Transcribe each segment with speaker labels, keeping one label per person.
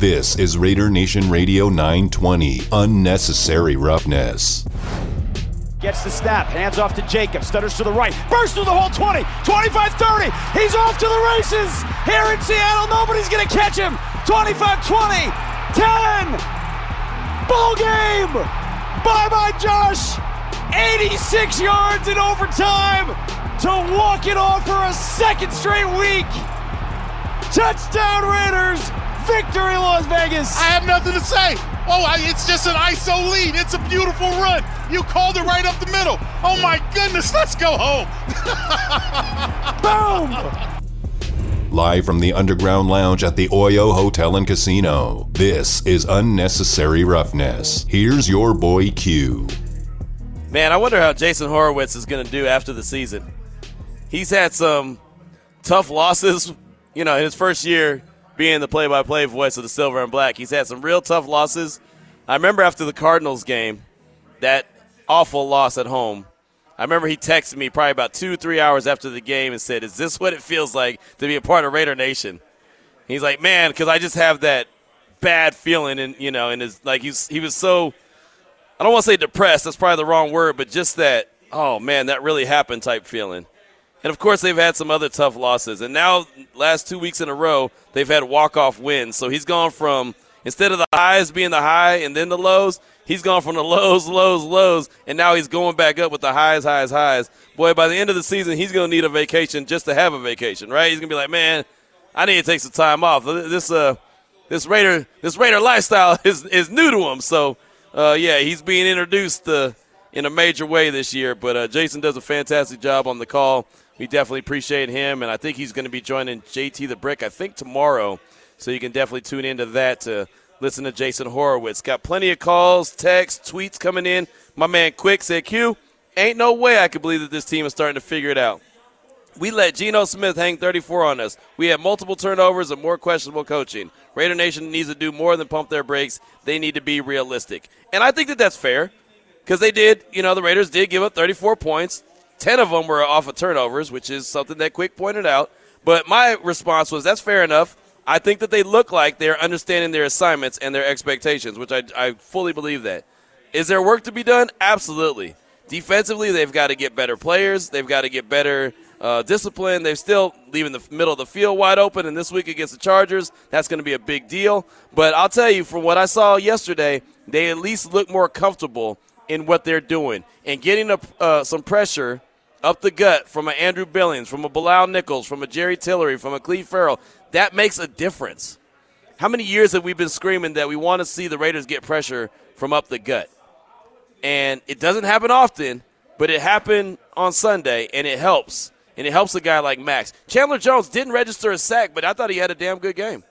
Speaker 1: This is Raider Nation Radio 920. Unnecessary roughness.
Speaker 2: Gets the snap, hands off to Jacob, stutters to the right, bursts through the whole 20, 25 30. He's off to the races here in Seattle. Nobody's going to catch him. 25 20, 10. Ball game. Bye bye, Josh. 86 yards in overtime to walk it off for a second straight week. Touchdown Raiders. Victory Las Vegas.
Speaker 3: I have nothing to say. Oh, I, it's just an ISO lead. It's a beautiful run. You called it right up the middle. Oh my goodness, let's go home.
Speaker 2: Boom.
Speaker 1: Live from the underground lounge at the Oyo Hotel and Casino. This is Unnecessary Roughness. Here's your boy Q.
Speaker 4: Man, I wonder how Jason Horwitz is going to do after the season. He's had some tough losses, you know, in his first year being the play-by-play voice of the Silver and Black. He's had some real tough losses. I remember after the Cardinals game, that awful loss at home. I remember he texted me probably about two, three hours after the game and said, "Is this what it feels like to be a part of Raider Nation?" He's like, "Man, because I just have that bad feeling, and you know, and his like he's he was so." I don't want to say depressed. That's probably the wrong word, but just that. Oh man, that really happened type feeling. And of course, they've had some other tough losses. And now, last two weeks in a row, they've had walk off wins. So he's gone from, instead of the highs being the high and then the lows, he's gone from the lows, lows, lows, and now he's going back up with the highs, highs, highs. Boy, by the end of the season, he's going to need a vacation just to have a vacation, right? He's going to be like, man, I need to take some time off. This, uh, this Raider, this Raider lifestyle is, is new to him. So, uh, yeah, he's being introduced uh, in a major way this year. But uh, Jason does a fantastic job on the call we definitely appreciate him, and I think he's going to be joining JT the Brick, I think, tomorrow. So you can definitely tune into that to listen to Jason Horwitz. Got plenty of calls, texts, tweets coming in. My man Quick said, Q, ain't no way I could believe that this team is starting to figure it out. We let Geno Smith hang 34 on us. We had multiple turnovers and more questionable coaching. Raider Nation needs to do more than pump their brakes. They need to be realistic. And I think that that's fair because they did, you know, the Raiders did give up 34 points. 10 of them were off of turnovers, which is something that Quick pointed out. But my response was that's fair enough. I think that they look like they're understanding their assignments and their expectations, which I, I fully believe that. Is there work to be done? Absolutely. Defensively, they've got to get better players. They've got to get better uh, discipline. They're still leaving the middle of the field wide open, and this week against the Chargers, that's going to be a big deal. But I'll tell you, from what I saw yesterday, they at least look more comfortable in what they're doing and getting a, uh, some pressure up the gut from an Andrew Billings, from a Bilal Nichols, from a Jerry Tillery, from a Cleve Ferrell, that makes a difference. How many years have we been screaming that we want to see the Raiders get pressure from up the gut? And it doesn't happen often, but it happened on Sunday, and it helps. And it helps a guy like Max. Chandler Jones didn't register a sack, but I thought he had a damn good game.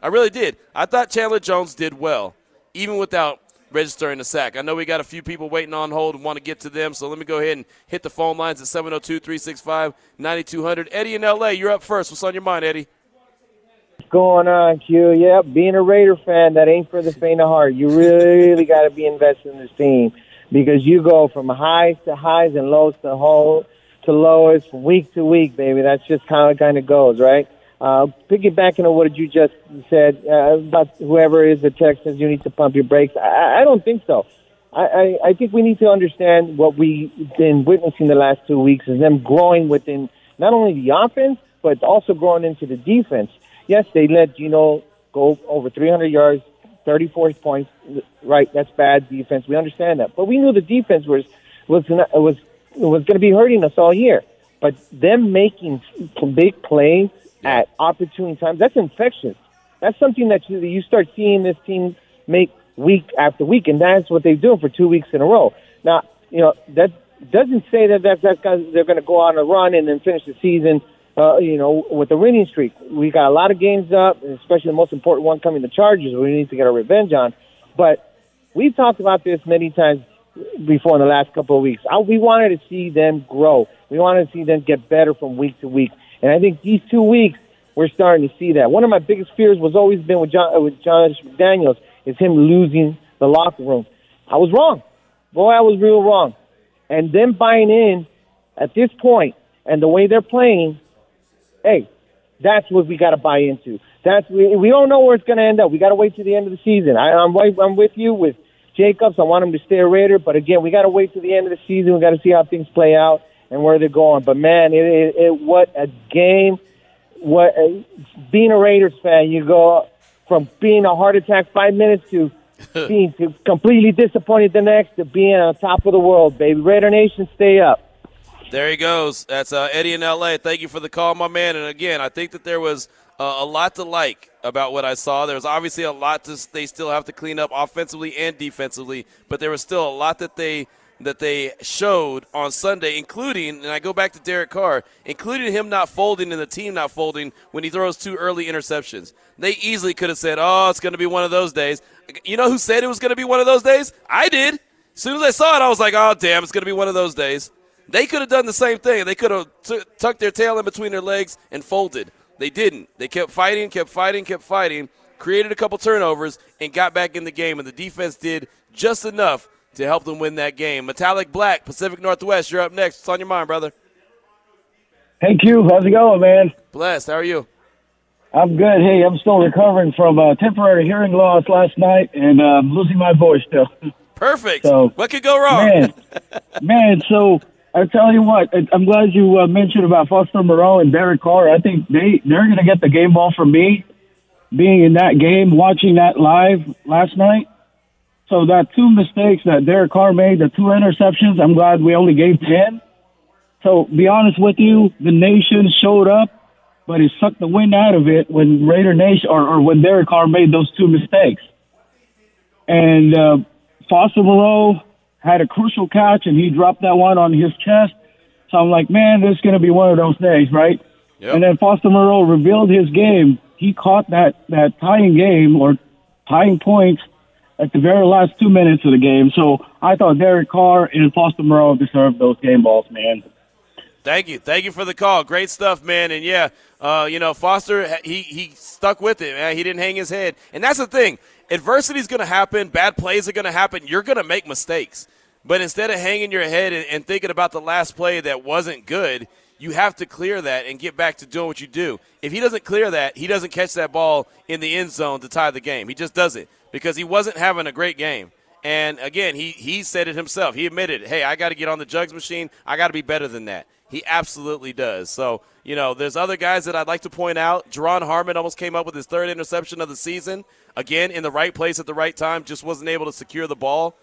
Speaker 4: I really did. I thought Chandler Jones did well, even without registering a sack. I know we got a few people waiting on hold and want to get to them, so let me go ahead and hit the phone lines at 702 365 9200. Eddie in LA, you're up first. What's on your mind, Eddie?
Speaker 5: What's going on, Q? Yep, being a Raider fan, that ain't for the faint of heart. You really got to be invested in this team because you go from highs to highs and lows to lows to lowest from week to week, baby. That's just how it kind of goes, right? Uh, piggybacking on what you just said uh, about whoever is the Texans, you need to pump your brakes. I, I don't think so. I, I, I think we need to understand what we've been witnessing the last two weeks is them growing within not only the offense, but also growing into the defense. Yes, they let Geno go over 300 yards, 34 points. Right, that's bad defense. We understand that, but we knew the defense was was was was going to be hurting us all year. But them making big plays at opportune times. That's infectious. That's something that you, start seeing this team make week after week, and that's what they're doing for two weeks in a row. Now, you know that doesn't say that that, that they're going to go on a run and then finish the season, uh, you know, with a winning streak. We got a lot of games up, especially the most important one coming, the Chargers. We need to get our revenge on. But we've talked about this many times before in the last couple of weeks. I, we wanted to see them grow. We wanted to see them get better from week to week. And I think these two weeks, we're starting to see that. One of my biggest fears was always been with John, uh, with Josh McDaniels is him losing the locker room. I was wrong. Boy, I was real wrong. And them buying in at this point and the way they're playing, hey, That's what we got to buy into. That's we, we don't know where it's going to end up. We got to wait to the end of the season. I, I'm I'm with you with Jacobs. I want him to stay a Raider, but again, we got to wait to the end of the season. We got to see how things play out and where they're going. But man, it, it, it what a game! What uh, being a Raiders fan, you go from being a heart attack five minutes to being to completely disappointed the next to being on top of the world, baby. Raider Nation, stay up.
Speaker 4: There he goes. That's uh, Eddie in L.A. Thank you for the call, my man. And again, I think that there was uh, a lot to like about what I saw. There was obviously a lot to they still have to clean up offensively and defensively, but there was still a lot that they that they showed on Sunday, including, and I go back to Derek Carr, including him not folding and the team not folding when he throws two early interceptions. They easily could have said, "Oh, it's going to be one of those days." You know who said it was going to be one of those days? I did. As soon as I saw it, I was like, "Oh, damn, it's going to be one of those days." They could have done the same thing. They could have t- tucked their tail in between their legs and folded. They didn't. They kept fighting, kept fighting, kept fighting, created a couple turnovers, and got back in the game. And the defense did just enough to help them win that game. Metallic Black, Pacific Northwest, you're up next. What's on your mind, brother?
Speaker 6: Hey, Q, how's it going, man?
Speaker 4: Blessed. How are you?
Speaker 6: I'm good. Hey, I'm still recovering from a temporary hearing loss last night and uh, losing my voice still.
Speaker 4: Perfect.
Speaker 6: So,
Speaker 4: what could go wrong?
Speaker 6: Man, man, so I tell you what, I'm glad you uh, mentioned about Foster Moreau and Derek Carr. I think they they're going to get the game ball from me, being in that game, watching that live last night. So that two mistakes that Derek Carr made, the two interceptions, I'm glad we only gave ten. So be honest with you, the nation showed up, but it sucked the wind out of it when Raider Nation or, or when Derek Carr made those two mistakes. And uh, Foster Moreau had a crucial catch and he dropped that one on his chest. So I'm like, man, this is going to be one of those days, right?
Speaker 4: Yep.
Speaker 6: And then Foster Moreau revealed his game. He caught that, that tying game or tying points at the very last two minutes of the game. So I thought Derek Carr and Foster Moreau deserved those game balls, man.
Speaker 4: Thank you, thank you for the call. Great stuff, man. And yeah, uh, you know Foster, he he stuck with it, man. He didn't hang his head, and that's the thing. Adversity is going to happen. Bad plays are going to happen. You're going to make mistakes, but instead of hanging your head and, and thinking about the last play that wasn't good, you have to clear that and get back to doing what you do. If he doesn't clear that, he doesn't catch that ball in the end zone to tie the game. He just does it because he wasn't having a great game. And again, he he said it himself. He admitted, "Hey, I got to get on the jugs machine. I got to be better than that." He absolutely does. So, you know, there's other guys that I'd like to point out. Duron Harmon almost came up with his third interception of the season. Again, in the right place at the right time, just wasn't able to secure the ball.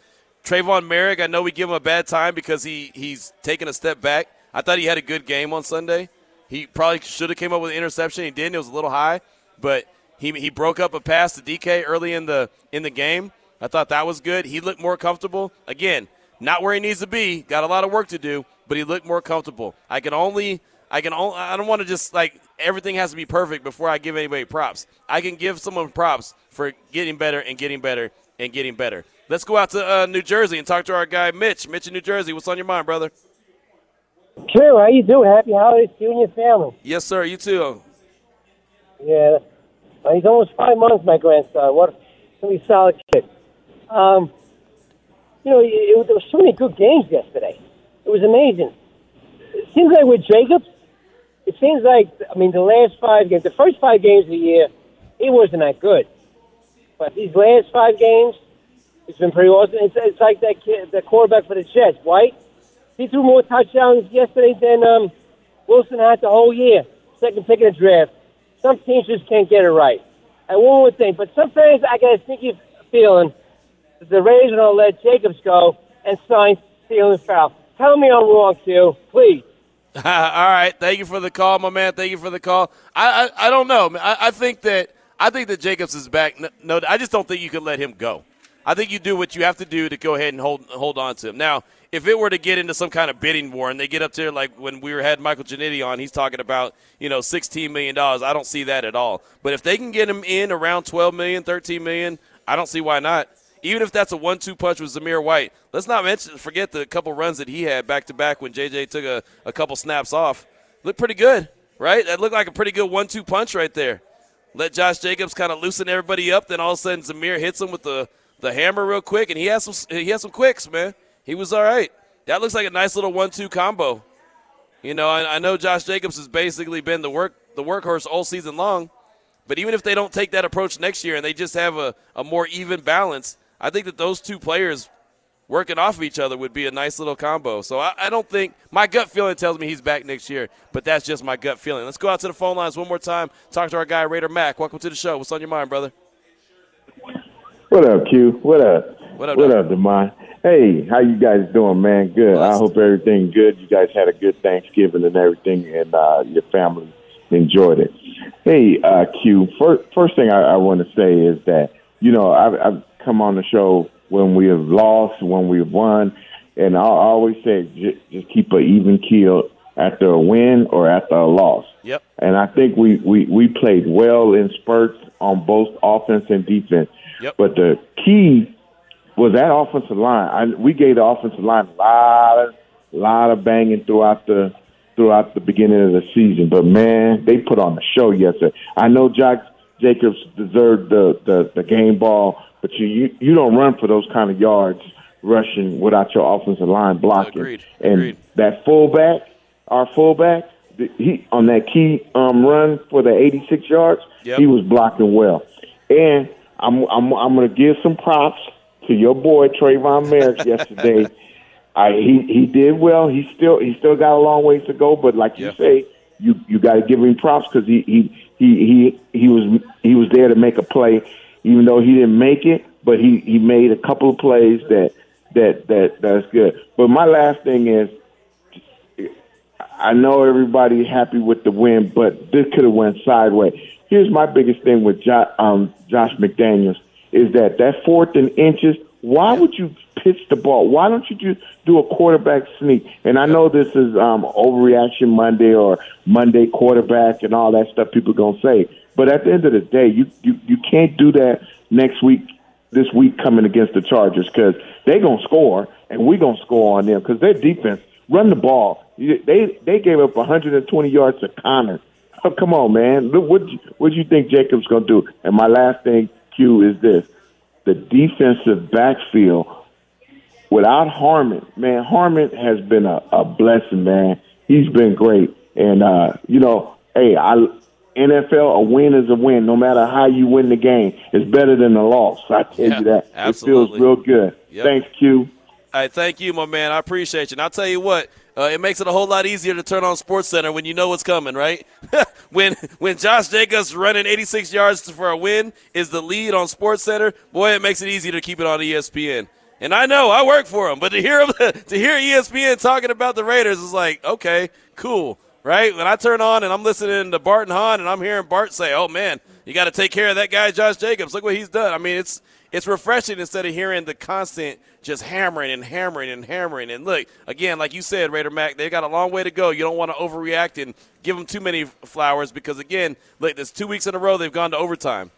Speaker 4: Tre'von Moehrig, I know we give him a bad time because he he's taken a step back. I thought he had a good game on Sunday. He probably should have came up with an interception. He didn't. It was a little high, but he, he broke up a pass to DK early in the in the game. I thought that was good. He looked more comfortable. Again, not where he needs to be. Got a lot of work to do, but he looked more comfortable. I can only I can only I don't want to just like everything has to be perfect before I give anybody props. I can give someone props for getting better and getting better and getting better. Let's go out to uh, New Jersey and talk to our guy Mitch. Mitch in New Jersey. What's on your mind, brother?
Speaker 7: True. How you doing? Happy holidays to you and your family.
Speaker 4: Yes, sir. You too.
Speaker 7: Yeah. He's almost five months, my grandson. What a really solid kid. Um, you know, it, it, there were so many good games yesterday. It was amazing. It seems like with Jacobs, it seems like, I mean, the last five games, the first five games of the year, he wasn't that good. But these last five games, it's been pretty awesome. It's, it's like that kid, the quarterback for the Jets, White. He threw more touchdowns yesterday than um, Wilson had the whole year. Second pick in the draft. Some teams just can't get it right. And one more thing, but some fans, I got a sneaky feeling that the Raiders are going to let Jacobs go and sign Stealing Foul. Tell me I'm wrong, Q. Please.
Speaker 4: All right, thank you for the call, my man. Thank you for the call. I I, I don't know. I, I think that I think that Jacobs is back. No, no, I just don't think you can let him go. I think you do what you have to do to go ahead and hold hold on to him. Now, if it were to get into some kind of bidding war and they get up there like when we had Michael Janetti on, he's talking about you know sixteen million dollars. I don't see that at all. But if they can get him in around twelve million, thirteen million, I don't see why not. Even if that's a one-two punch with Zamir White, let's not mention forget the couple runs that he had back to back when JJ took a, a couple snaps off. Looked pretty good, right? That looked like a pretty good one-two punch right there. Let Josh Jacobs kind of loosen everybody up. Then all of a sudden Zamir hits him with the, the hammer real quick, and he has some he has some quicks, man. He was all right. That looks like a nice little one-two combo. You know, I, I know Josh Jacobs has basically been the work the workhorse all season long. But even if they don't take that approach next year and they just have a, a more even balance, I think that those two players working off of each other would be a nice little combo. So I, I, don't think my gut feeling tells me he's back next year, but that's just my gut feeling. Let's go out to the phone lines one more time. Talk to our guy Raider Mac. Welcome to the show. What's on your mind, brother?
Speaker 8: What up, Q? What up?
Speaker 4: What up,
Speaker 8: what up, Demond? Hey, how you guys doing, man? Good. Blessed. I hope everything good. You guys had a good Thanksgiving and everything, and uh, your family enjoyed it. Hey, uh, Q. First, first thing I, I want to say is that you know I've, I've come on the show when we have lost, when we have won, and I always say just, just keep an even keel after a win or after a loss.
Speaker 4: Yep.
Speaker 8: And I think we we we played well in spurts on both offense and defense.
Speaker 4: Yep.
Speaker 8: But the key was that offensive line. I, we gave the offensive line a lot of lot of banging throughout the throughout the beginning of the season. But man, they put on the show yesterday. I know Jack Jacobs deserved the, the, the game ball, but you, you you don't run for those kind of yards rushing without your offensive line blocking.
Speaker 4: Agreed.
Speaker 8: And
Speaker 4: Agreed.
Speaker 8: that fullback, our fullback, he on that key um, run for the 86 yards,
Speaker 4: yep.
Speaker 8: he was blocking well. And I'm I'm I'm going to give some props to your boy Tre'von Moehrig yesterday. I he he did well. He still he still got a long ways to go, but like you say, you you got to give him props because he he he he he was he was there to make a play, even though he didn't make it. But he he made a couple of plays that that that that's good. But my last thing is, I know everybody happy with the win, but this could have went sideways. Here's my biggest thing with Josh, um, Josh McDaniels is that that fourth and inches. Why would you pitch the ball? Why don't you just do a quarterback sneak? And I know this is um, overreaction Monday or Monday quarterback and all that stuff people are gonna say. But at the end of the day, you you, you can't do that next week. This week coming against the Chargers because they're gonna score and we're gonna score on them because their defense run the ball. They they gave up 120 yards to Conner. Oh, come on, man. Look, what what do you think Jacobs gonna do? And my last thing, Q, is this: the defensive backfield without Harmon, man, Harmon has been a, a blessing, man. He's been great. And uh, you know, hey, I NFL, a win is a win, no matter how you win the game. It's better than a loss. I tell
Speaker 4: yeah,
Speaker 8: you that.
Speaker 4: Absolutely.
Speaker 8: It feels real good.
Speaker 4: Yep.
Speaker 8: Thanks, Q.
Speaker 4: All right, thank you, my man. I appreciate you. And I'll tell you what, uh, it makes it a whole lot easier to turn on Sports Center when you know what's coming, right? when when Josh Jacobs running 86 yards for a win is the lead on Sports Center, boy, it makes it easy to keep it on ESPN. And I know I work for them, but to hear to hear ESPN talking about the Raiders is like, okay, cool, right? When I turn on and I'm listening to Bart and Hahn and I'm hearing Bart say, "Oh man, you got to take care of that guy, Josh Jacobs. Look what he's done." I mean, it's it's refreshing instead of hearing the constant just hammering and hammering and hammering. And look, again, like you said, Raider Mac, they've got a long way to go. You don't want to overreact and give them too many flowers because again, look, there's two weeks in a row they've gone to overtime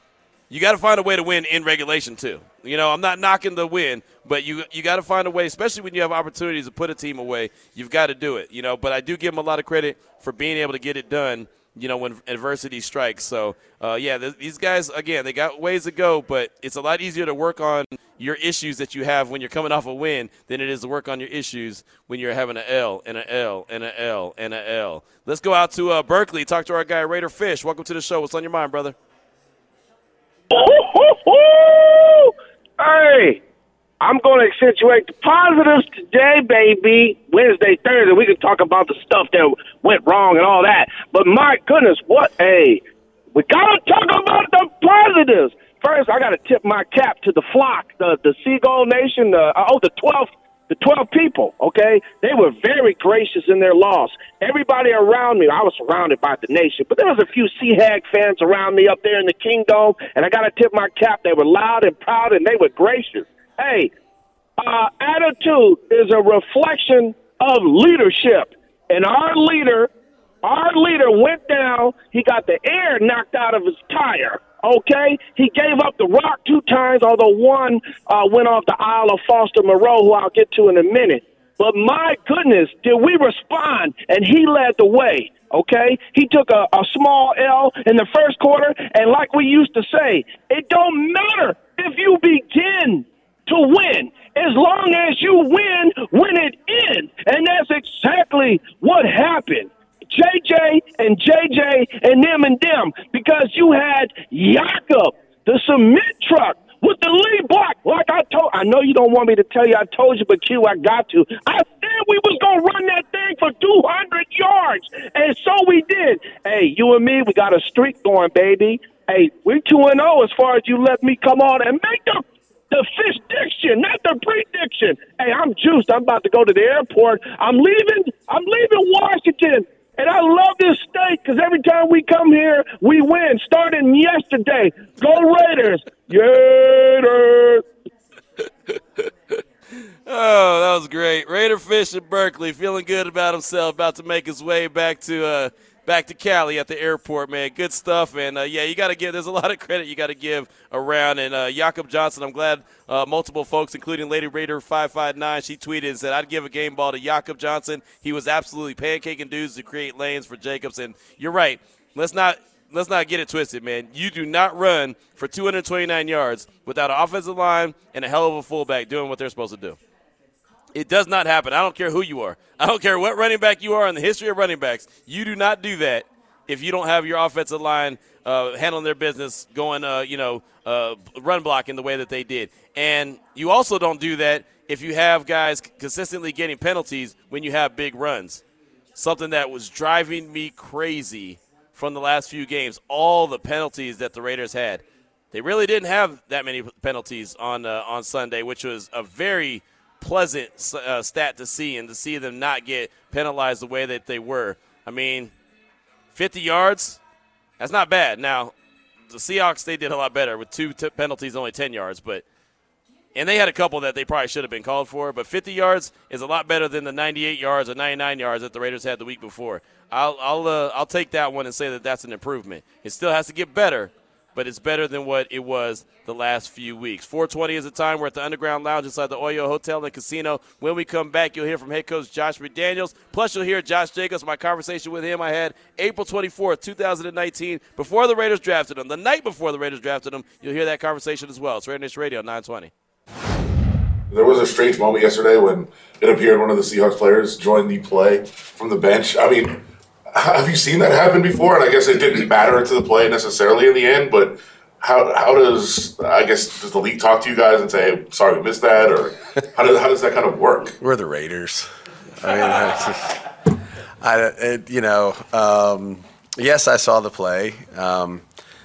Speaker 4: you got to find a way to win in regulation too. You know, I'm not knocking the win, but you you got to find a way, especially when you have opportunities to put a team away. You've got to do it. You know, but I do give them a lot of credit for being able to get it done. You know, when adversity strikes. So, uh, yeah, th- these guys again, they got ways to go, but it's a lot easier to work on your issues that you have when you're coming off a win than it is to work on your issues when you're having an L and an L and an L and an L. Let's go out to uh, Berkeley. Talk to our guy Raider Fish. Welcome to the show. What's on your mind, brother?
Speaker 9: Hey, I'm going to accentuate the positives today, baby. Wednesday, Thursday, we can talk about the stuff that went wrong and all that. But my goodness, what a we got to talk about the positives. First, I got to tip my cap to the flock, the the Seagull Nation, the uh, oh the 12th the 12 people, okay, they were very gracious in their loss. Everybody around me, I was surrounded by the nation, but there was a few Seahag fans around me up there in the Kingdom, and I got to tip my cap. They were loud and proud, and they were gracious. Hey, uh, attitude is a reflection of leadership, and our leader, our leader went down. He got the air knocked out of his tire. Okay, he gave up the rock two times, although one uh, went off the Isle of Foster Moreau, who I'll get to in a minute. But my goodness, did we respond? And he led the way. Okay, he took a, a small L in the first quarter, and like we used to say, it don't matter if you begin to win as long as you win when it ends, and that's exactly what happened. JJ and JJ and them and them because you had Jakob, the cement truck, with the lead block. Like I told, I know you don't want me to tell you. I told you, but Q, I got to. I said we was gonna run that thing for 200 yards, and so we did. Hey, you and me, we got a streak going, baby. Hey, we're two and zero as far as you let me come on and make the the fish diction, not the prediction. Hey, I'm juiced. I'm about to go to the airport. I'm leaving. I'm leaving Washington. And I love this state because every time we come here, we win. Starting yesterday, go Raiders! Raiders!
Speaker 4: Oh, that was great. Raider Fish in Berkeley, feeling good about himself, about to make his way back to uh, back to Cali at the airport, man. Good stuff. And uh, yeah, you got to give. There's a lot of credit you got to give around. And uh, Jakob Johnson, I'm glad uh, multiple folks, including Lady Raider 559, she tweeted and said, "I'd give a game ball to Jakob Johnson. He was absolutely pancaking dudes to create lanes for Jacobs." And you're right. Let's not let's not get it twisted, man. You do not run for 229 yards without an offensive line and a hell of a fullback doing what they're supposed to do. It does not happen. I don't care who you are. I don't care what running back you are in the history of running backs. You do not do that if you don't have your offensive line uh, handling their business, going, uh, you know, uh, run block in the way that they did. And you also don't do that if you have guys consistently getting penalties when you have big runs. Something that was driving me crazy from the last few games. All the penalties that the Raiders had. They really didn't have that many penalties on uh, on Sunday, which was a very pleasant uh, stat to see and to see them not get penalized the way that they were. I mean, 50 yards, that's not bad. Now, the Seahawks, they did a lot better with two t- penalties, only 10 yards, but. And they had a couple that they probably should have been called for, but 50 yards is a lot better than the 98 yards or 99 yards that the Raiders had the week before. I'll I'll uh, I'll take that one and say that that's an improvement. It still has to get better, but it's better than what it was the last few weeks. 420 is the time. We're at the Underground Lounge inside the Oyo Hotel and Casino. When we come back, you'll hear from head coach Josh McDaniels. Plus, you'll hear Josh Jacobs, my conversation with him I had April 24th, 2019, before the Raiders drafted him. The night before the Raiders drafted him, you'll hear that conversation as well. It's Raider Radio 920.
Speaker 10: There was a strange moment yesterday when it appeared one of the Seahawks players joined the play from the bench. I mean, have you seen that happen before? And I guess it didn't matter to the play necessarily in the end, but how how does I guess does the league talk to you guys and say, hey, sorry we missed that, or how does how does that kind of work?
Speaker 11: We're the Raiders. I mean, I, I it, you know, um, yes, I saw the play. Um,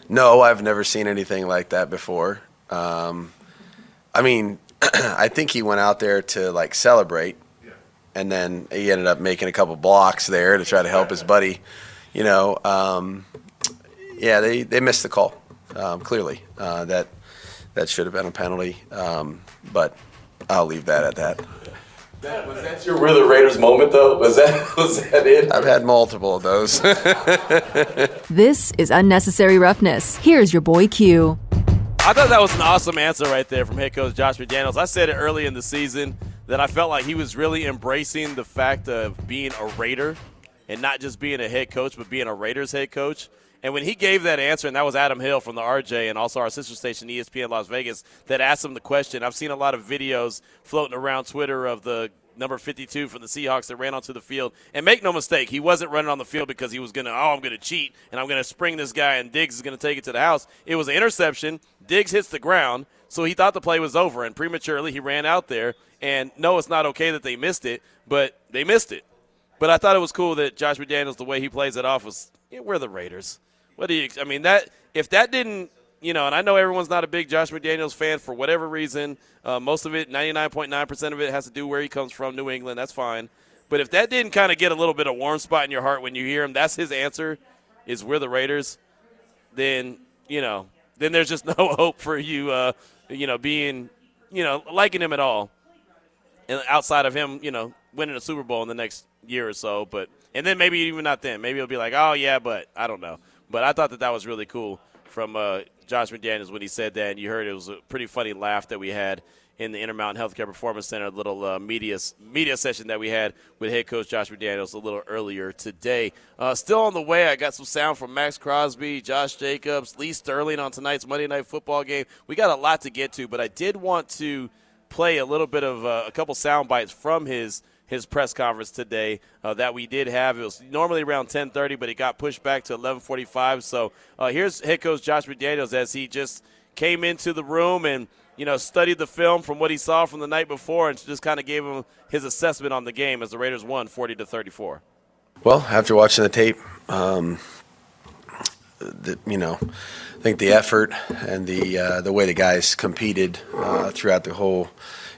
Speaker 11: no, I've never seen anything like that before. Um, I mean, I think he went out there to like celebrate and then he ended up making a couple blocks there to try to help his buddy. You know, um, yeah, they, they missed the call um, clearly. Uh, that that should have been a penalty, um, but I'll leave that at that.
Speaker 12: That, was that your "We're the Raiders" moment, though? Was that was that it?
Speaker 11: I've had multiple of those.
Speaker 13: this is unnecessary roughness. Here's your boy Q.
Speaker 4: I thought that was an awesome answer right there from head coach Josh McDaniels. I said it early in the season that I felt like he was really embracing the fact of being a Raider and not just being a head coach, but being a Raiders head coach. And when he gave that answer, and that was Adam Hill from the RJ and also our sister station ESPN Las Vegas that asked him the question. I've seen a lot of videos floating around Twitter of the number 52 from the Seahawks that ran onto the field. And make no mistake, he wasn't running on the field because he was going to, oh, I'm going to cheat and I'm going to spring this guy and Diggs is going to take it to the house. It was an interception. Diggs hits the ground. So he thought the play was over, and prematurely he ran out there. And no, it's not okay that they missed it, but they missed it. But I thought it was cool that Josh McDaniels, the way he plays it off, was yeah, we're the Raiders. What do you? I mean that if that didn't, you know, and I know everyone's not a big Josh McDaniels fan for whatever reason. Uh, most of it, 99.9% of it, has to do where he comes from, New England. That's fine. But if that didn't kind of get a little bit of warm spot in your heart when you hear him, that's his answer, is we're the Raiders. Then you know, then there's just no hope for you uh, you know, being, you know, liking him at all. And outside of him, you know, winning a Super Bowl in the next year or so, but and then maybe even not then. Maybe it'll be like, oh yeah, but I don't know. But I thought that that was really cool from uh, Josh McDaniels when he said that, and you heard it was a pretty funny laugh that we had in the Intermountain Healthcare Performance Center a little uh, media media session that we had with head coach Josh McDaniels a little earlier today. Uh, still on the way, I got some sound from Maxx Crosby, Josh Jacobs, Lee Sterling on tonight's Monday Night Football game. We got a lot to get to, but I did want to play a little bit of uh, a couple sound bites from his his press conference today uh, that we did have. It was normally around 10:30, but it got pushed back to 11:45. So uh, here's head coach Josh McDaniels as he just came into the room and you know studied the film from what he saw from the night before and just kind of gave him his assessment on the game as the Raiders won 40 to 34.
Speaker 11: Well, after watching the tape, um, the, you know, I think the effort and the uh, the way the guys competed uh, throughout the whole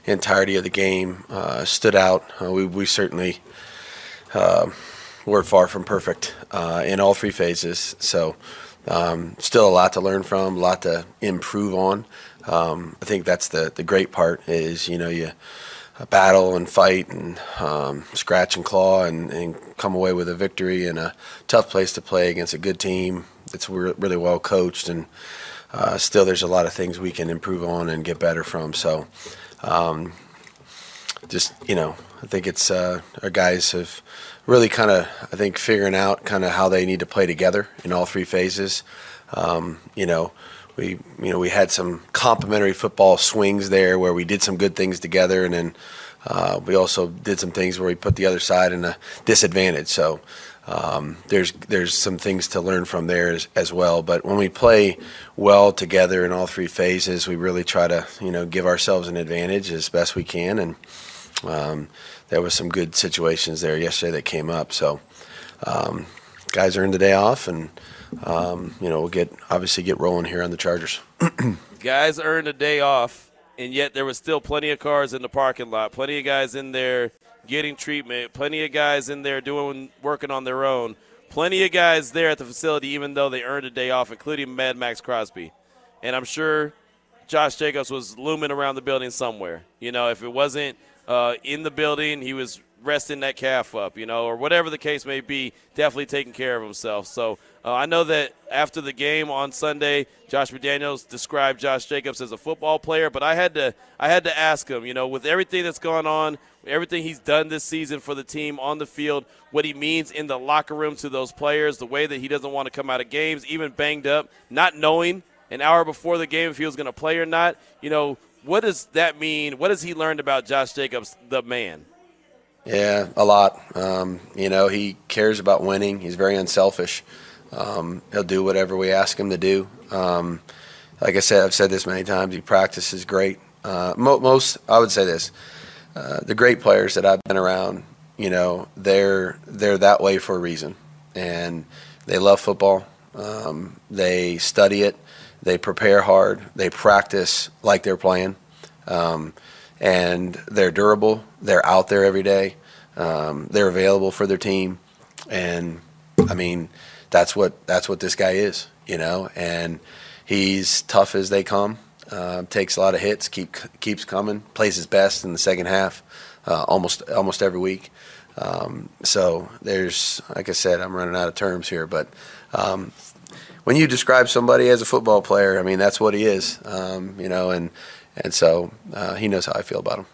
Speaker 11: entirety of the game uh, stood out. Uh, we we certainly uh, were far from perfect uh, in all three phases. So. Um, still a lot to learn from, a lot to improve on. Um, I think that's the, the great part is you know you battle and fight and um, scratch and claw and, and, come away with a victory in a tough place to play against a good team that's really well coached and uh, still there's a lot of things we can improve on and get better from. So um, just you know I think it's uh, our guys have really kind of I think figuring out kind of how they need to play together in all three phases. Um, you know we you know we had some complementary football swings there where we did some good things together, and then uh, we also did some things where we put the other side in a disadvantage. So um, there's there's some things to learn from there as, as, well. But when we play well together in all three phases, we really try to you know give ourselves an advantage as best we can, and um, there was some good situations there yesterday that came up. So um, guys earned the day off and um, you know, we'll get obviously get rolling here on the Chargers.
Speaker 4: guys earned a day off, and yet there was still plenty of cars in the parking lot, plenty of guys in there getting treatment, plenty of guys in there doing working on their own, plenty of guys there at the facility, even though they earned a day off, including Mad Maxx Crosby. And I'm sure Josh Jacobs was looming around the building somewhere. You know, if it wasn't uh, in the building, he was resting that calf up, you know, or whatever the case may be, definitely taking care of himself. So uh, I know that after the game on Sunday, Josh McDaniels described Josh Jacobs as a football player, but I had to I had to ask him, you know, with everything that's gone on, everything he's done this season for the team on the field, what he means in the locker room to those players, the way that he doesn't want to come out of games, even banged up, not knowing an hour before the game if he was going to play or not. You know, what does that mean? What has he learned about Josh Jacobs, the man?
Speaker 11: Yeah, a lot. Um, you know, he cares about winning. He's very unselfish. Um, he'll do whatever we ask him to do. Um, like I said, I've said this many times. He practices great. Uh, mo- most, I would say this: uh, the great players that I've been around, you know, they're they're that way for a reason, and they love football. Um, they study it. They prepare hard. They practice like they're playing. Um, and they're durable. They're out there every day. Um, they're available for their team, and I mean, that's what that's what this guy is, you know. And he's tough as they come. Uh, takes a lot of hits, keep keeps coming, plays his best in the second half, uh, almost almost every week. Um, so there's, like I said, I'm running out of terms here, but um, when you describe somebody as a football player, I mean that's what he is, um, you know, and and so uh, he knows how I feel about him.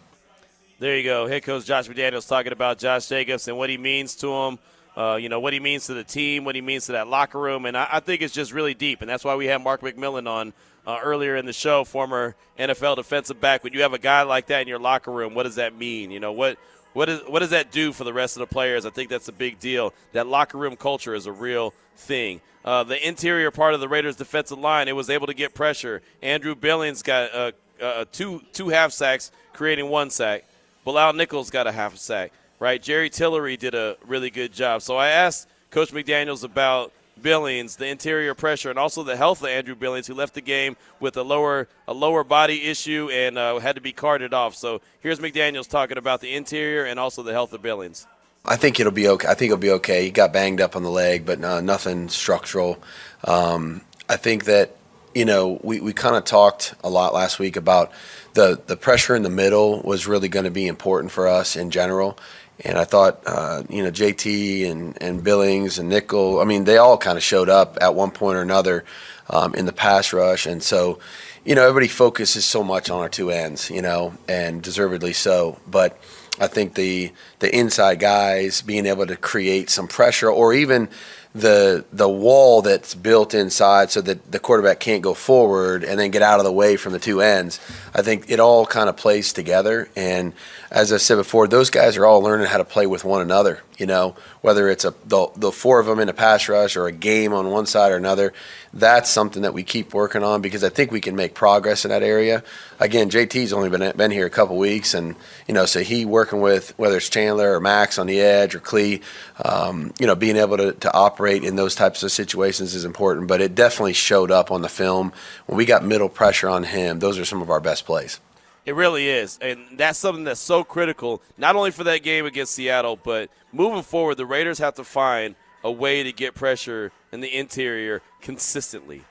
Speaker 4: There you go. Head coach Josh McDaniels talking about Josh Jacobs and what he means to him. Uh, you know what he means to the team, what he means to that locker room, and I, I think it's just really deep. And that's why we had Mark McMillian on uh, earlier in the show, former NFL defensive back. When you have a guy like that in your locker room, what does that mean? You know what what is what does that do for the rest of the players? I think that's a big deal. That locker room culture is a real thing. Uh, the interior part of the Raiders' defensive line, it was able to get pressure. Andrew Billings got uh, uh, two two half sacks, creating one sack. Bilal Nichols got a half sack. Right, Jerry Tillery did a really good job. So I asked Coach McDaniel's about Billings, the interior pressure, and also the health of Andrew Billings, who left the game with a lower a lower body issue and uh, had to be carted off. So here's McDaniel's talking about the interior and also the health of Billings.
Speaker 11: I think it'll be okay. I think it'll be okay. He got banged up on the leg, but uh, nothing structural. Um, I think that you know, we, we kind of talked a lot last week about the, the pressure in the middle was really going to be important for us in general. And I thought, uh, you know, JT and, and Billings and Nickel, I mean, they all kind of showed up at one point or another um, in the pass rush. And so, you know, everybody focuses so much on our two ends, you know, and deservedly so. But I think the the inside guys being able to create some pressure or even the the wall that's built inside so that the quarterback can't go forward and then get out of the way from the two ends. I think it all kind of plays together. And as I said before, those guys are all learning how to play with one another. You know, whether it's a the, the four of them in a pass rush or a game on one side or another, that's something that we keep working on because I think we can make progress in that area. Again, JT's only been been here a couple weeks, and you know, so he working with whether it's Chandler or Max on the edge or Klee, um, you know, being able to, to operate in those types of situations is important. But it definitely showed up on the film when we got middle pressure on him. Those are some of our best plays.
Speaker 4: It really is. And that's something that's so critical, not only for that game against Seattle, but moving forward, the Raiders have to find a way to get pressure in the interior consistently.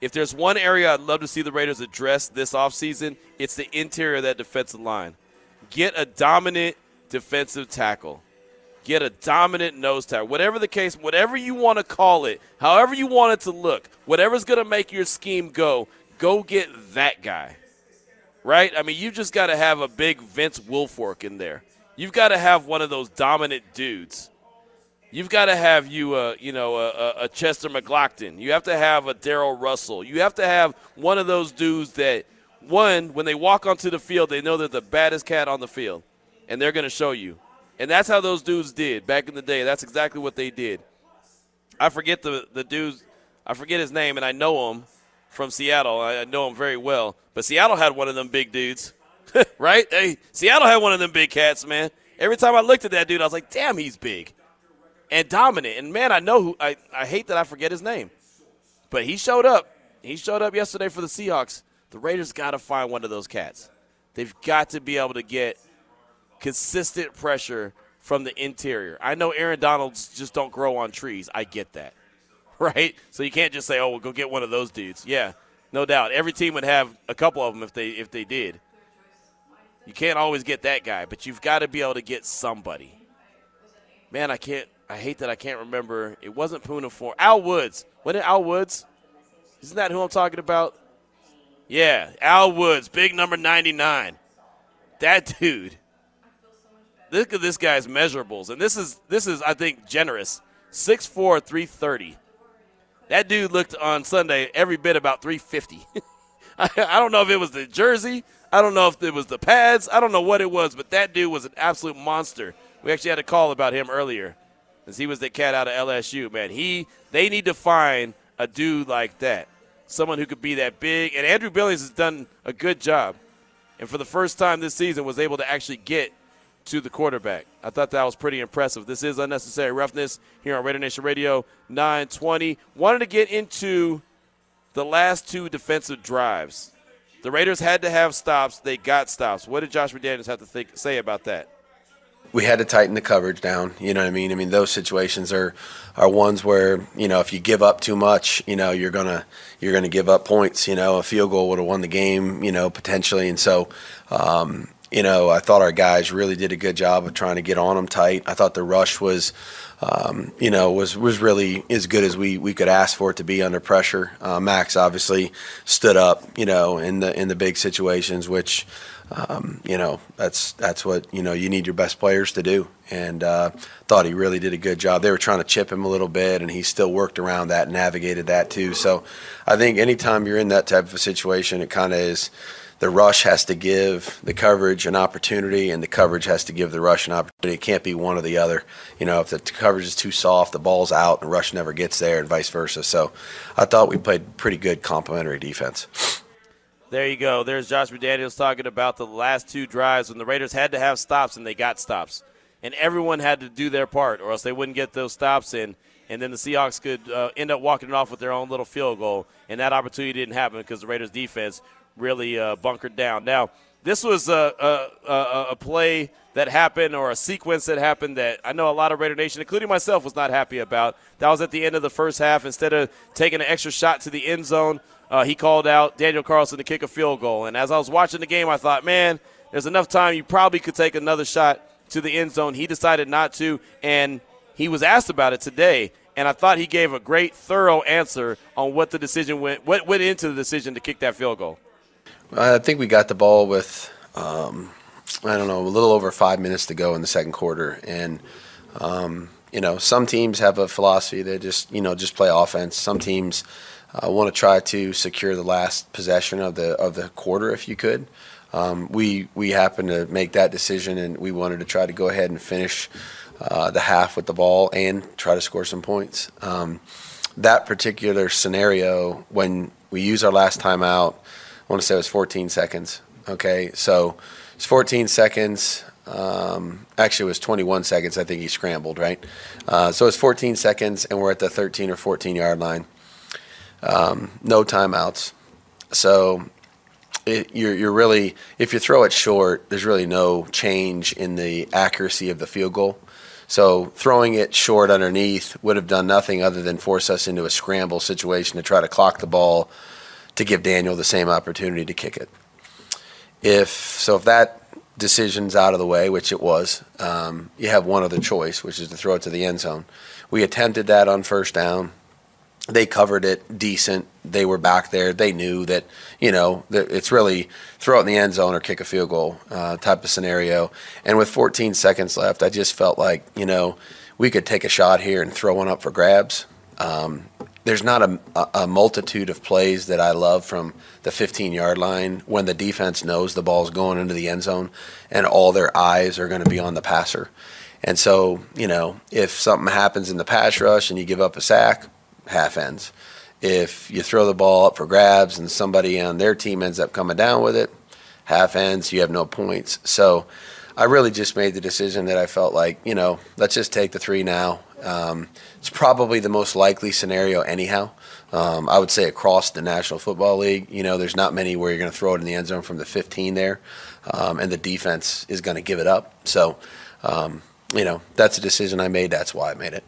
Speaker 4: If there's one area I'd love to see the Raiders address this offseason, it's the interior of that defensive line. Get a dominant defensive tackle. Get a dominant nose tackle. Whatever the case, whatever you want to call it, however you want it to look, whatever's going to make your scheme go, go get that guy right? I mean, you just got to have a big Vince Wilfork in there. You've got to have one of those dominant dudes. You've got to have you, uh, you know, a, a Chester McGlockton. You have to have a Darrell Russell. You have to have one of those dudes that, one, when they walk onto the field, they know they're the baddest cat on the field, and they're going to show you. And that's how those dudes did back in the day. That's exactly what they did. I forget the the dudes. I forget his name, and I know him from Seattle. I know him very well. But Seattle had one of them big dudes, right? Hey, Seattle had one of them big cats, man. Every time I looked at that dude, I was like, damn, he's big and dominant. And man, I know who. I, I hate that I forget his name, but he showed up. He showed up yesterday for the Seahawks. The Raiders got to find one of those cats. They've got to be able to get consistent pressure from the interior. I know Aaron Donalds just don't grow on trees. I get that. right? So you can't just say, "Oh, we'll go get one of those dudes." Yeah, no doubt. Every team would have a couple of them if they if they did. You can't always get that guy, but you've got to be able to get somebody. Man, I can't. I hate that I can't remember. It wasn't Poona Ford Al Woods. When it Al Woods? Isn't that who I'm talking about? Yeah, Al Woods, big number 99. That dude. Look at this guy's measurables, and this is this is I think generous. 6'4", 330. That dude looked on Sunday every bit about 350. I, I don't know if it was the jersey. I don't know if it was the pads. I don't know what it was, but that dude was an absolute monster. We actually had a call about him earlier, as he was the cat out of LSU. Man, he they need to find a dude like that, someone who could be that big. And Andrew Billings has done a good job, and for the first time this season was able to actually get to the quarterback. I thought that was pretty impressive. This is unnecessary roughness here on Raider Nation Radio 920. Wanted to get into the last two defensive drives. The Raiders had to have stops. They got stops. What did Josh McDaniels have to think, say about that?
Speaker 11: we had to tighten the coverage down. You know what I mean? I mean those situations are are ones where you know if you give up too much, you know you're gonna you're gonna give up points. You know a field goal would have won the game. You know potentially, and so um, you know, I thought our guys really did a good job of trying to get on them tight. I thought the rush was, um, you know, was was really as good as we, we could ask for it to be under pressure. Uh, Max obviously stood up, you know, in the in the big situations, which, um, you know, that's that's what you know you need your best players to do. And uh, thought he really did a good job. They were trying to chip him a little bit, and he still worked around that, and navigated that too. So, I think anytime you're in that type of a situation, it kind of is the rush has to give the coverage an opportunity, and the coverage has to give the rush an opportunity. It can't be one or the other. You know, if the coverage is too soft, the ball's out, and rush never gets there, and vice versa. So, I thought we played pretty good complementary defense.
Speaker 4: There you go. There's Josh McDaniels talking about the last two drives when the Raiders had to have stops, and they got stops, and everyone had to do their part, or else they wouldn't get those stops in and then the Seahawks could uh, end up walking it off with their own little field goal. And that opportunity didn't happen because the Raiders' defense really uh, bunkered down. Now, this was a, a, a, a, play that happened or a sequence that happened that I know a lot of Raider Nation, including myself, was not happy about. That was at the end of the first half. Instead of taking an extra shot to the end zone, uh, he called out Daniel Carlson to kick a field goal. And as I was watching the game, I thought, man, there's enough time. You probably could take another shot to the end zone. He decided not to, and he was asked about it today. And I thought he gave a great, thorough answer on what the decision went, what went into the decision to kick that field goal.
Speaker 11: I think we got the ball with, um, I don't know, a little over five minutes to go in the second quarter. And, um, you know, some teams have a philosophy they just you know just play offense. Some teams uh, want to try to secure the last possession of the of the quarter if you could. Um, we we happened to make that decision, and we wanted to try to go ahead and finish uh, the half with the ball and try to score some points. Um, that particular scenario, when we use our last timeout, want to say it was 14 seconds. Okay, so it's 14 seconds. Um, actually, it was 21 seconds. I think he scrambled, right? Uh, so it's 14 seconds, and we're at the 13 or 14 yard line. Um, no timeouts. So it, you're, you're really, if you throw it short, there's really no change in the accuracy of the field goal. So throwing it short underneath would have done nothing other than force us into a scramble situation to try to clock the ball to give Daniel the same opportunity to kick it. If so, if that decision's out of the way, which it was, um, you have one other choice, which is to throw it to the end zone. We attempted that on first down they covered it decent. They were back there. They knew that you know that it's really throw it in the end zone or kick a field goal uh, type of scenario. And with 14 seconds left, I just felt like you know we could take a shot here and throw one up for grabs. Um, there's not a, a, multitude of plays that I love from the 15 yard line when the defense knows the ball's going into the end zone and all their eyes are going to be on the passer. And so, you know, if something happens in the pass rush and you give up a sack, half ends. If you throw the ball up for grabs and somebody on their team ends up coming down with it, half ends, you have no points. So I really just made the decision that I felt like, you know, let's just take the three now. Um, it's probably the most likely scenario, anyhow. Um, I would say across the National Football League, you know, there's not many where you're going to throw it in the end zone from the 15 there, um, and the defense is going to give it up. So, um, you know, that's a decision I made. That's why I made it.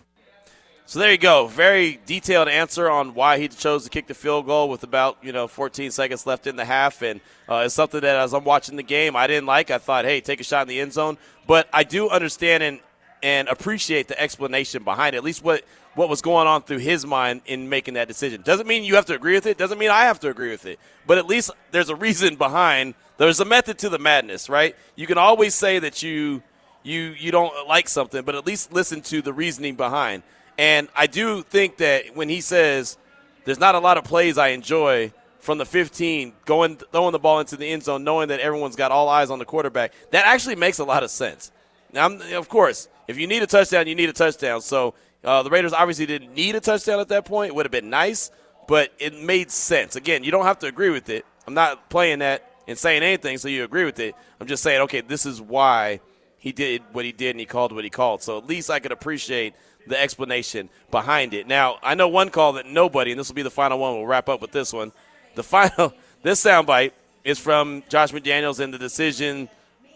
Speaker 4: So there you go. Very detailed answer on why he chose to kick the field goal with about you know 14 seconds left in the half, and uh, it's something that as I'm watching the game, I didn't like. I thought, hey, take a shot in the end zone, but I do understand and and appreciate the explanation behind it. At least what what was going on through his mind in making that decision. Doesn't mean you have to agree with it. Doesn't mean I have to agree with it. But at least there's a reason behind. There's a method to the madness, right? You can always say that you you you don't like something, but at least listen to the reasoning behind. And I do think that when he says there's not a lot of plays I enjoy from the 15, going throwing the ball into the end zone, knowing that everyone's got all eyes on the quarterback, that actually makes a lot of sense. Now, of course, if you need a touchdown, you need a touchdown. So uh, the Raiders obviously didn't need a touchdown at that point. It would have been nice, but it made sense. Again, you don't have to agree with it. I'm not playing that and saying anything so you agree with it. I'm just saying, okay, this is why he did what he did and he called what he called. So at least I could appreciate – the explanation behind it. Now, I know one call that nobody, and this will be the final one. We'll wrap up with this one. The final, this soundbite is from Josh McDaniels and the decision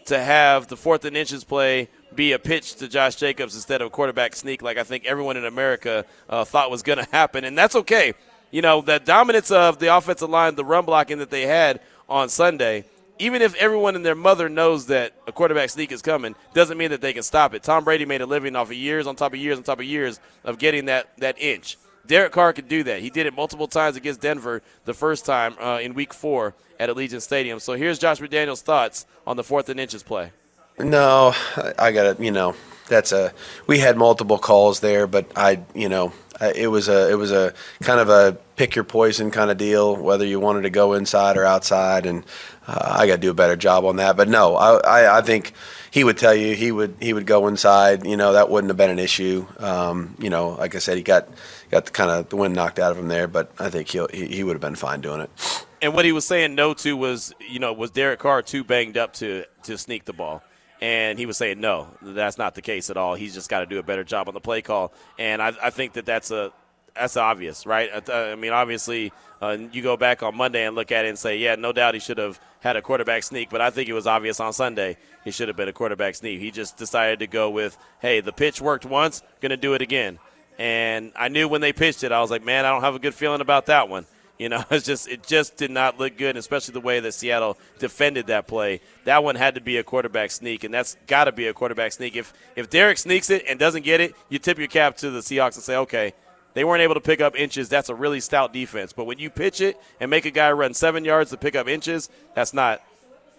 Speaker 4: to have the fourth and inches play be a pitch to Josh Jacobs instead of a quarterback sneak, like I think everyone in America uh, thought was going to happen, and that's okay. You know, the dominance of the offensive line, the run blocking that they had on Sunday – even if everyone and their mother knows that a quarterback sneak is coming, doesn't mean that they can stop it. Tom Brady made a living off of years on top of years on top of years of getting that, that inch. Derek Carr could do that. He did it multiple times against Denver the first time uh, in week four at Allegiant Stadium. So here's Josh McDaniels' thoughts on the fourth and inches play.
Speaker 11: No, I got to, you know, that's a, we had multiple calls there, but I, you know, it was a, it was a kind of a pick your poison kind of deal, whether you wanted to go inside or outside. And uh, I got to do a better job on that. But no, I, I, I, think he would tell you he would he would go inside. You know that wouldn't have been an issue. Um, you know, like I said, he got got the kind of the wind knocked out of him there, but I think he'll, he he would have been fine doing it.
Speaker 4: And what he was saying no to was you know was Derek Carr too banged up to to sneak the ball. And he was saying, no, that's not the case at all. He's just got to do a better job on the play call. And I, I think that that's a that's obvious, right? I, I mean, obviously, uh, you go back on Monday and look at it and say, yeah, no doubt he should have had a quarterback sneak, but I think it was obvious on Sunday he should have been a quarterback sneak. He just decided to go with, hey, the pitch worked once, going to do it again. And I knew when they pitched it, I was like, man, I don't have a good feeling about that one. You know, it's just it just did not look good, especially the way that Seattle defended that play. That one had to be a quarterback sneak, and that's got to be a quarterback sneak. If if Derek sneaks it and doesn't get it, you tip your cap to the Seahawks and say, okay, they weren't able to pick up inches. That's a really stout defense. But when you pitch it and make a guy run seven yards to pick up inches, that's not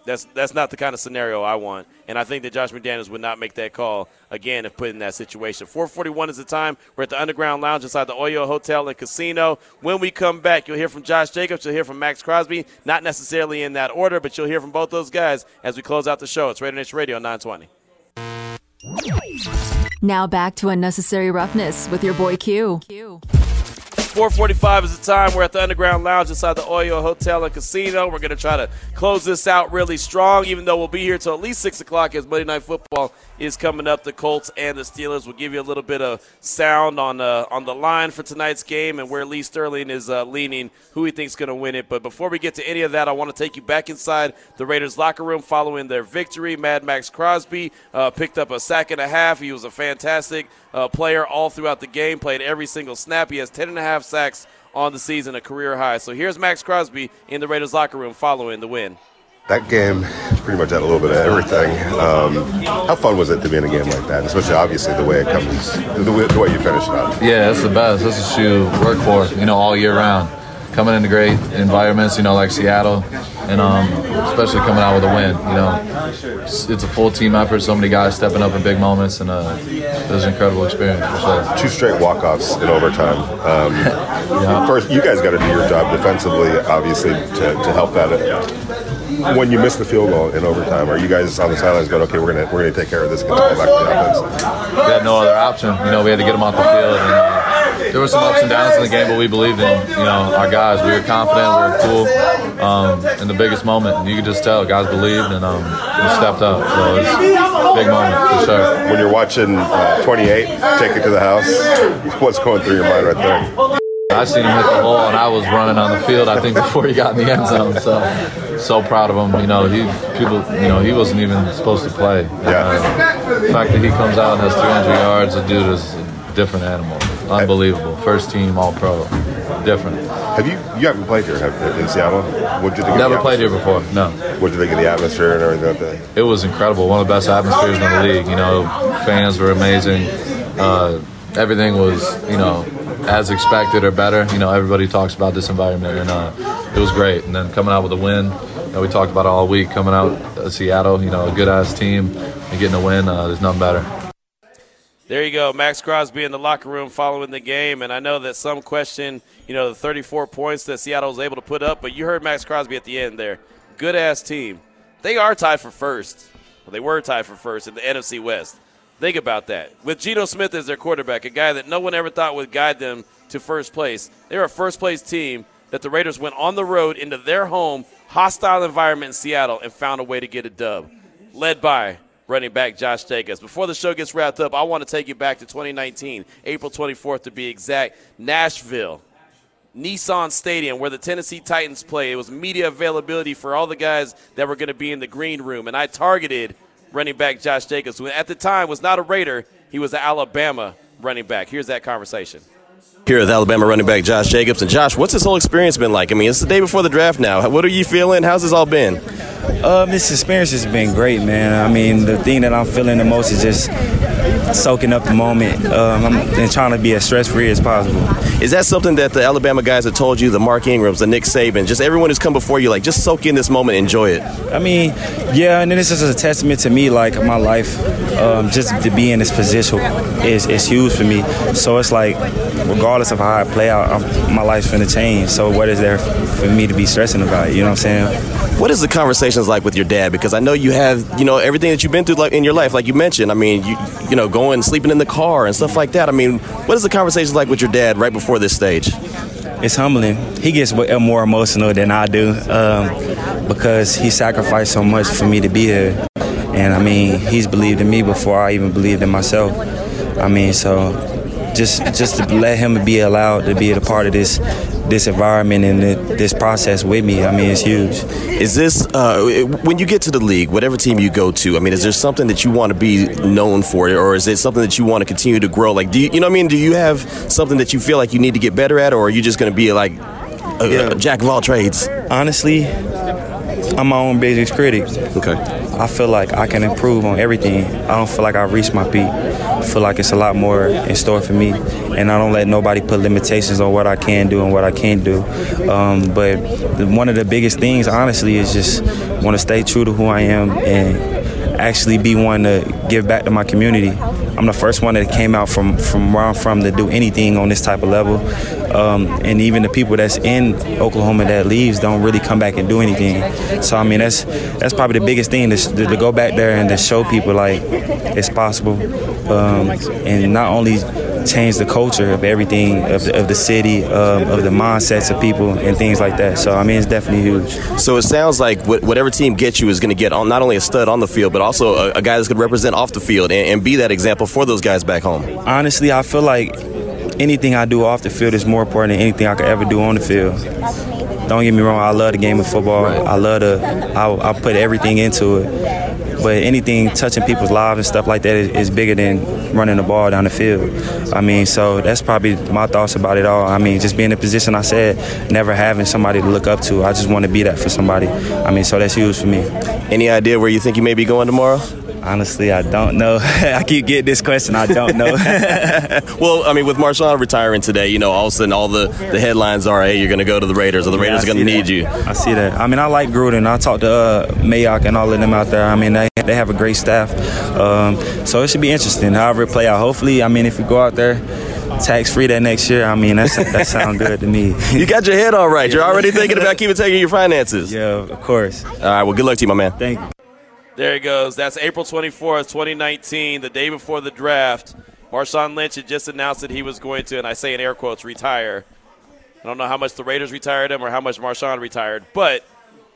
Speaker 4: That's that's not the kind of scenario I want, and I think that Josh McDaniels would not make that call again if put in that situation. 4:41 is the time. We're at the Underground Lounge inside the Oyo Hotel and Casino. When we come back, you'll hear from Josh Jacobs. You'll hear from Maxx Crosby. Not necessarily in that order, but you'll hear from both those guys as we close out the show. It's Raider Nation Radio 920.
Speaker 13: Now back to unnecessary roughness with your boy Q.
Speaker 4: 445 is the time. We're at the Underground Lounge inside the Oyo Hotel and Casino. We're going to try to close this out really strong, even though we'll be here till at least 6 o'clock as Monday Night Football is coming up. The Colts and the Steelers will give you a little bit of sound on uh, on the line for tonight's game and where Lee Sterling is uh, leaning, who he thinks going to win it. But before we get to any of that, I want to take you back inside the Raiders locker room following their victory. Mad Maxx Crosby uh, picked up a sack and a half. He was a fantastic uh, player all throughout the game, played every single snap. He has 10 and a half sacks on the season, a career high. So here's Maxx Crosby in the Raiders locker room following the win.
Speaker 14: That game pretty much had a little bit of everything. Um, how fun was it to be in a game like that, especially obviously the way it comes, the way, the way you finish it up?
Speaker 15: Yeah, it's the best. That's what you work for, you know, all year round. Coming into great environments, you know, like Seattle, and um, especially coming out with a win. You know, it's, it's, a full team effort. So many guys stepping up in big moments, and uh, it was an incredible experience for sure.
Speaker 14: Two straight walk-offs in overtime. Um, yeah. First, you guys got to do your job defensively, obviously, to, to help that when you miss the field goal in overtime, are you guys on the sidelines going, okay, we're gonna we're gonna take care of this, get the ball back to the offense?
Speaker 15: We had no other option. You know, we had to get them off the field. And, uh, there were some ups and downs in the game, but we believed in you know our guys. We were confident, we were cool um, in the biggest moment. You could just tell guys believed and um, stepped up. So it's a big moment for sure.
Speaker 14: When you're watching uh, 28, take it to the house. What's going through your mind right there?
Speaker 15: I seen him hit the hole, and I was running on the field. I think before he got in the end zone. So, so proud of him. You know, he people. You know, he wasn't even supposed to play. Yeah. Uh, the fact that he comes out and has 300 yards, the dude is a different animal. Unbelievable. First team All Pro. Different.
Speaker 14: Have you you haven't played here have, in Seattle?
Speaker 15: What did you think? Never played here before. No.
Speaker 14: What did you think of the atmosphere and everything like that?
Speaker 15: It was incredible. One of the best atmospheres in the league. You know, fans were amazing. Uh, everything was you know as expected or better. You know, everybody talks about this environment, and uh, it was great. And then coming out with a win, you know, we talked about it all week. Coming out of Seattle, you know, a good ass team and getting a win, uh, there's nothing better.
Speaker 4: There you go, Maxx Crosby in the locker room following the game, and I know that some question, you know, the 34 points that Seattle was able to put up, but you heard Maxx Crosby at the end there. Good ass team. They are tied for first. Well, they were tied for first in the NFC West. Think about that. With Geno Smith as their quarterback, a guy that no one ever thought would guide them to first place. They're a first place team that the Raiders went on the road into their home, hostile environment in Seattle, and found a way to get a dub. Led by running back Josh Jacobs. Before the show gets wrapped up, I want to take you back to 2019, April 24th to be exact, Nashville. Nissan Stadium, where the Tennessee Titans play. It was media availability for all the guys that were going to be in the green room, and I targeted – running back Josh Jacobs, who at the time was not a Raider, he was an Alabama running back. Here's that conversation.
Speaker 16: Here with Alabama running back Josh Jacobs. And Josh, what's this whole experience been like? I mean, it's the day before the draft now. What are you feeling? How's this all been?
Speaker 17: Um, this experience has been great, man. I mean, the thing that I'm feeling the most is just soaking up the moment um, and trying to be as stress free as possible.
Speaker 16: Is that something that the Alabama guys have told you, the Mark Ingrams, the Nick Saban, just everyone who's come before you, like just soak in this moment, enjoy it?
Speaker 17: I mean, yeah, and this is a testament to me, like my life, um, just to be in this position is, is huge for me. So it's like, regardless of how I play out, I'm, my life's going to change. So what is there for me to be stressing about? You know what I'm saying?
Speaker 16: What is the conversations like with your dad? Because I know you have, you know, everything that you've been through like in your life, like you mentioned. I mean, you, you know, going sleeping in the car and stuff like that. I mean, what is the conversation like with your dad right before this stage?
Speaker 17: It's humbling. He gets more emotional than I do um, because he sacrificed so much for me to be here. And I mean, he's believed in me before I even believed in myself. I mean, so just just to let him be allowed to be a part of this this environment and this process with me. I mean, it's huge.
Speaker 16: Is this uh, when you get to the league, whatever team you go to? I mean, is there something that you want to be known for, or is it something that you want to continue to grow? Like, do you, you know what I mean? Do you have something that you feel like you need to get better at, or are you just going to be like a, yeah. a jack of all trades?
Speaker 17: Honestly, I'm my own biggest critic.
Speaker 16: Okay.
Speaker 17: I feel like I can improve on everything. I don't feel like I've reached my peak. I feel like it's a lot more in store for me, and I don't let nobody put limitations on what I can do and what I can't do. Um, but one of the biggest things, honestly, is just want to stay true to who I am, and actually be one to give back to my community. I'm the first one that came out from from where I'm from to do anything on this type of level, um, and even the people that's in Oklahoma that leaves don't really come back and do anything. So I mean, that's that's probably the biggest thing to, to go back there and to show people like it's possible, um, and not only change the culture of everything of the, of the city, um, of the mindsets of people, and things like that. So I mean, it's definitely huge.
Speaker 16: So it sounds like whatever team gets you is going to get on, not only a stud on the field, but also a, a guy that's going to represent off the field and, and be that example for those guys back home.
Speaker 17: Honestly, I feel like anything I do off the field is more important than anything I could ever do on the field. Don't get me wrong, I love the game of football. I love to, I, I put everything into it. But anything touching people's lives and stuff like that is, is bigger than running the ball down the field. I mean, so that's probably my thoughts about it all. I mean, just being in the position I said, never having somebody to look up to. I just want to be that for somebody. I mean, so that's huge for me.
Speaker 16: Any idea where you think you may be going tomorrow?
Speaker 17: Honestly, I don't know. I keep getting this question. I don't know.
Speaker 16: well, I mean, with Marshawn retiring today, you know, all of a sudden all the, the headlines are, hey, you're going to go to the Raiders, or the Raiders
Speaker 17: Yeah,
Speaker 16: are going to need you.
Speaker 17: I see that. I mean, I like Gruden. I talked to uh, Mayock and all of them out there. I mean, they, they have a great staff. Um, so it should be interesting however it play out. Hopefully, I mean, if we go out there tax free that next year, I mean, that's, that sounds good to me.
Speaker 16: You got your head all right. You're already thinking about keeping taking your finances.
Speaker 17: Yeah, of course.
Speaker 16: All right, well, good luck to you, my man.
Speaker 17: Thank you.
Speaker 4: There he goes. That's April 24th, 2019, the day before the draft. Marshawn Lynch had just announced that he was going to, and I say in air quotes, retire. I don't know how much the Raiders retired him or how much Marshawn retired, but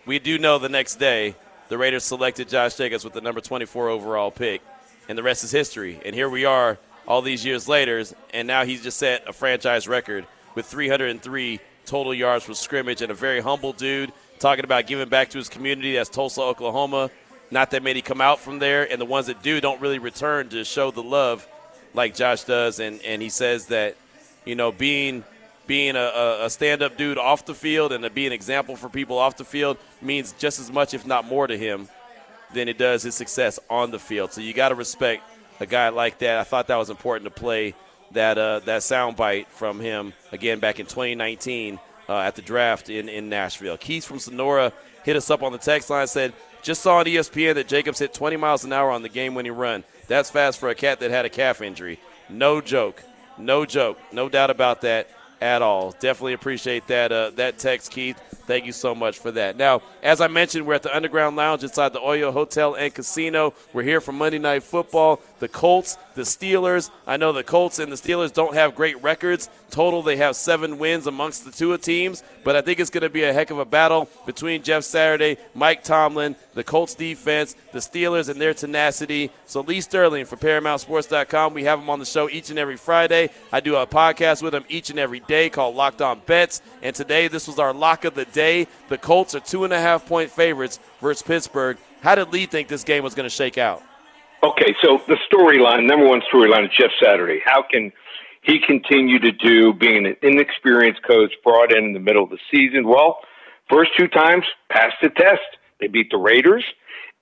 Speaker 4: we do know the next day the Raiders selected Josh Jacobs with the number 24 overall pick, and the rest is history. And here we are all these years later, and now he's just set a franchise record with 303 total yards from scrimmage and a very humble dude talking about giving back to his community. That's Tulsa, Oklahoma. Not that many come out from there, and the ones that do don't really return to show the love like Josh does. And, and he says that, you know, being being a, a, a stand-up dude off the field and to be an example for people off the field means just as much, if not more, to him than it does his success on the field. So you got to respect a guy like that. I thought that was important to play that uh, that soundbite from him again back in 2019 uh, at the draft in, in Nashville. Keith from Sonora hit us up on the text line said, just saw on ESPN that Jacobs hit 20 miles an hour on the game-winning run. That's fast for a cat that had a calf injury. No joke. No joke. No doubt about that at all. Definitely appreciate that uh, that text, Keith. Thank you so much for that. Now, as I mentioned, we're at the Underground Lounge inside the Oyo Hotel and Casino. We're here for Monday Night Football. The Colts, the Steelers. I know the Colts and the Steelers don't have great records. Total, they have seven wins amongst the two teams, but I think it's going to be a heck of a battle between Jeff Saturday, Mike Tomlin, the Colts defense, the Steelers, and their tenacity. So, Lee Sterling for ParamountSports.com. We have him on the show each and every Friday. I do a podcast with him each and every day called Locked On Bets. And today, this was our lock of the day. The Colts are two and a half point favorites versus Pittsburgh. How did Lee think this game was going to shake out?
Speaker 18: Okay, so the storyline, number one storyline is Jeff Saturday. How can he continue to do being an inexperienced coach brought in in the middle of the season? Well, first two times passed the test. They beat the Raiders,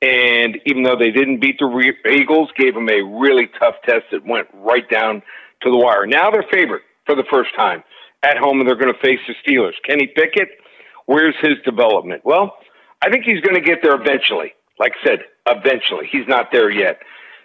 Speaker 18: and even though they didn't beat the Re- Eagles, gave them a really tough test that went right down to the wire. Now they're favored for the first time at home, and they're going to face the Steelers. Kenny Pickett, where's his development? Well, I think he's going to get there eventually. Like I said, eventually. He's not there yet.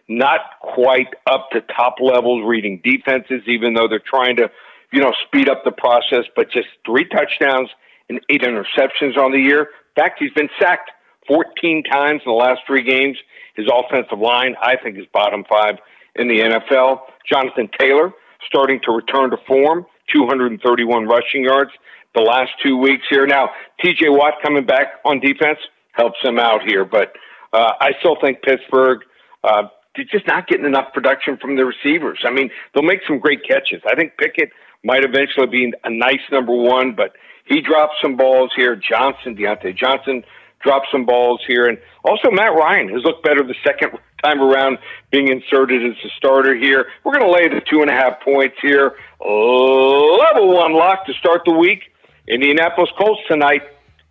Speaker 18: Not quite up to top levels reading defenses, even though they're trying to, you know, speed up the process, but just three touchdowns and eight interceptions on the year. In fact, he's been sacked 14 times in the last three games. His offensive line, I think, is bottom five in the NFL. Jonathan Taylor starting to return to form, 231 rushing yards the last two weeks here. Now, TJ Watt coming back on defense helps him out here, but uh, I still think Pittsburgh, uh, they're just not getting enough production from the receivers. I mean, they'll make some great catches. I think Pickett might eventually be a nice number one, but he dropped some balls here. Johnson, Diontae Johnson dropped some balls here. And also Matt Ryan has looked better the second time around being inserted as a starter here. We're going to lay the two and a half points here. Level one lock to start the week. Indianapolis Colts tonight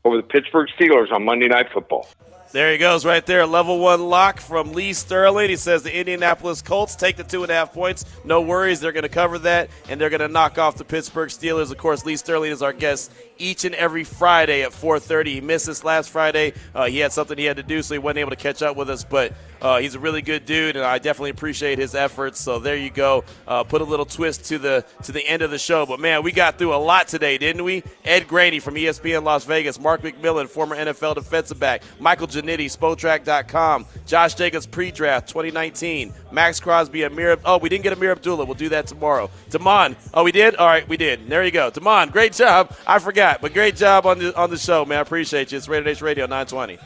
Speaker 18: over the Pittsburgh Steelers on Monday Night Football.
Speaker 4: There he goes, right there. Level one lock from Lee Sterling. He says the Indianapolis Colts take the two and a half points. No worries, they're going to cover that, and they're going to knock off the Pittsburgh Steelers. Of course, Lee Sterling is our guest each and every Friday at 4:30. He missed this last Friday. Uh, he had something he had to do, so he wasn't able to catch up with us. But uh, he's a really good dude, and I definitely appreciate his efforts. So there you go. Uh, put a little twist to the to the end of the show. But man, we got through a lot today, didn't we? Ed Graney from ESPN Las Vegas, Mark McMillian, former NFL defensive back, Michael Ginnitti, Spotrac.com, Josh Jacobs pre-draft 2019, Maxx Crosby, Ameer. Oh, we didn't get Ameer Abdullah. We'll do that tomorrow. Damon. Oh, we did. All right, we did. There you go. Damon, great job. I forgot, but great job on the on the show, man. I appreciate you. It's Raider Nation Radio 920.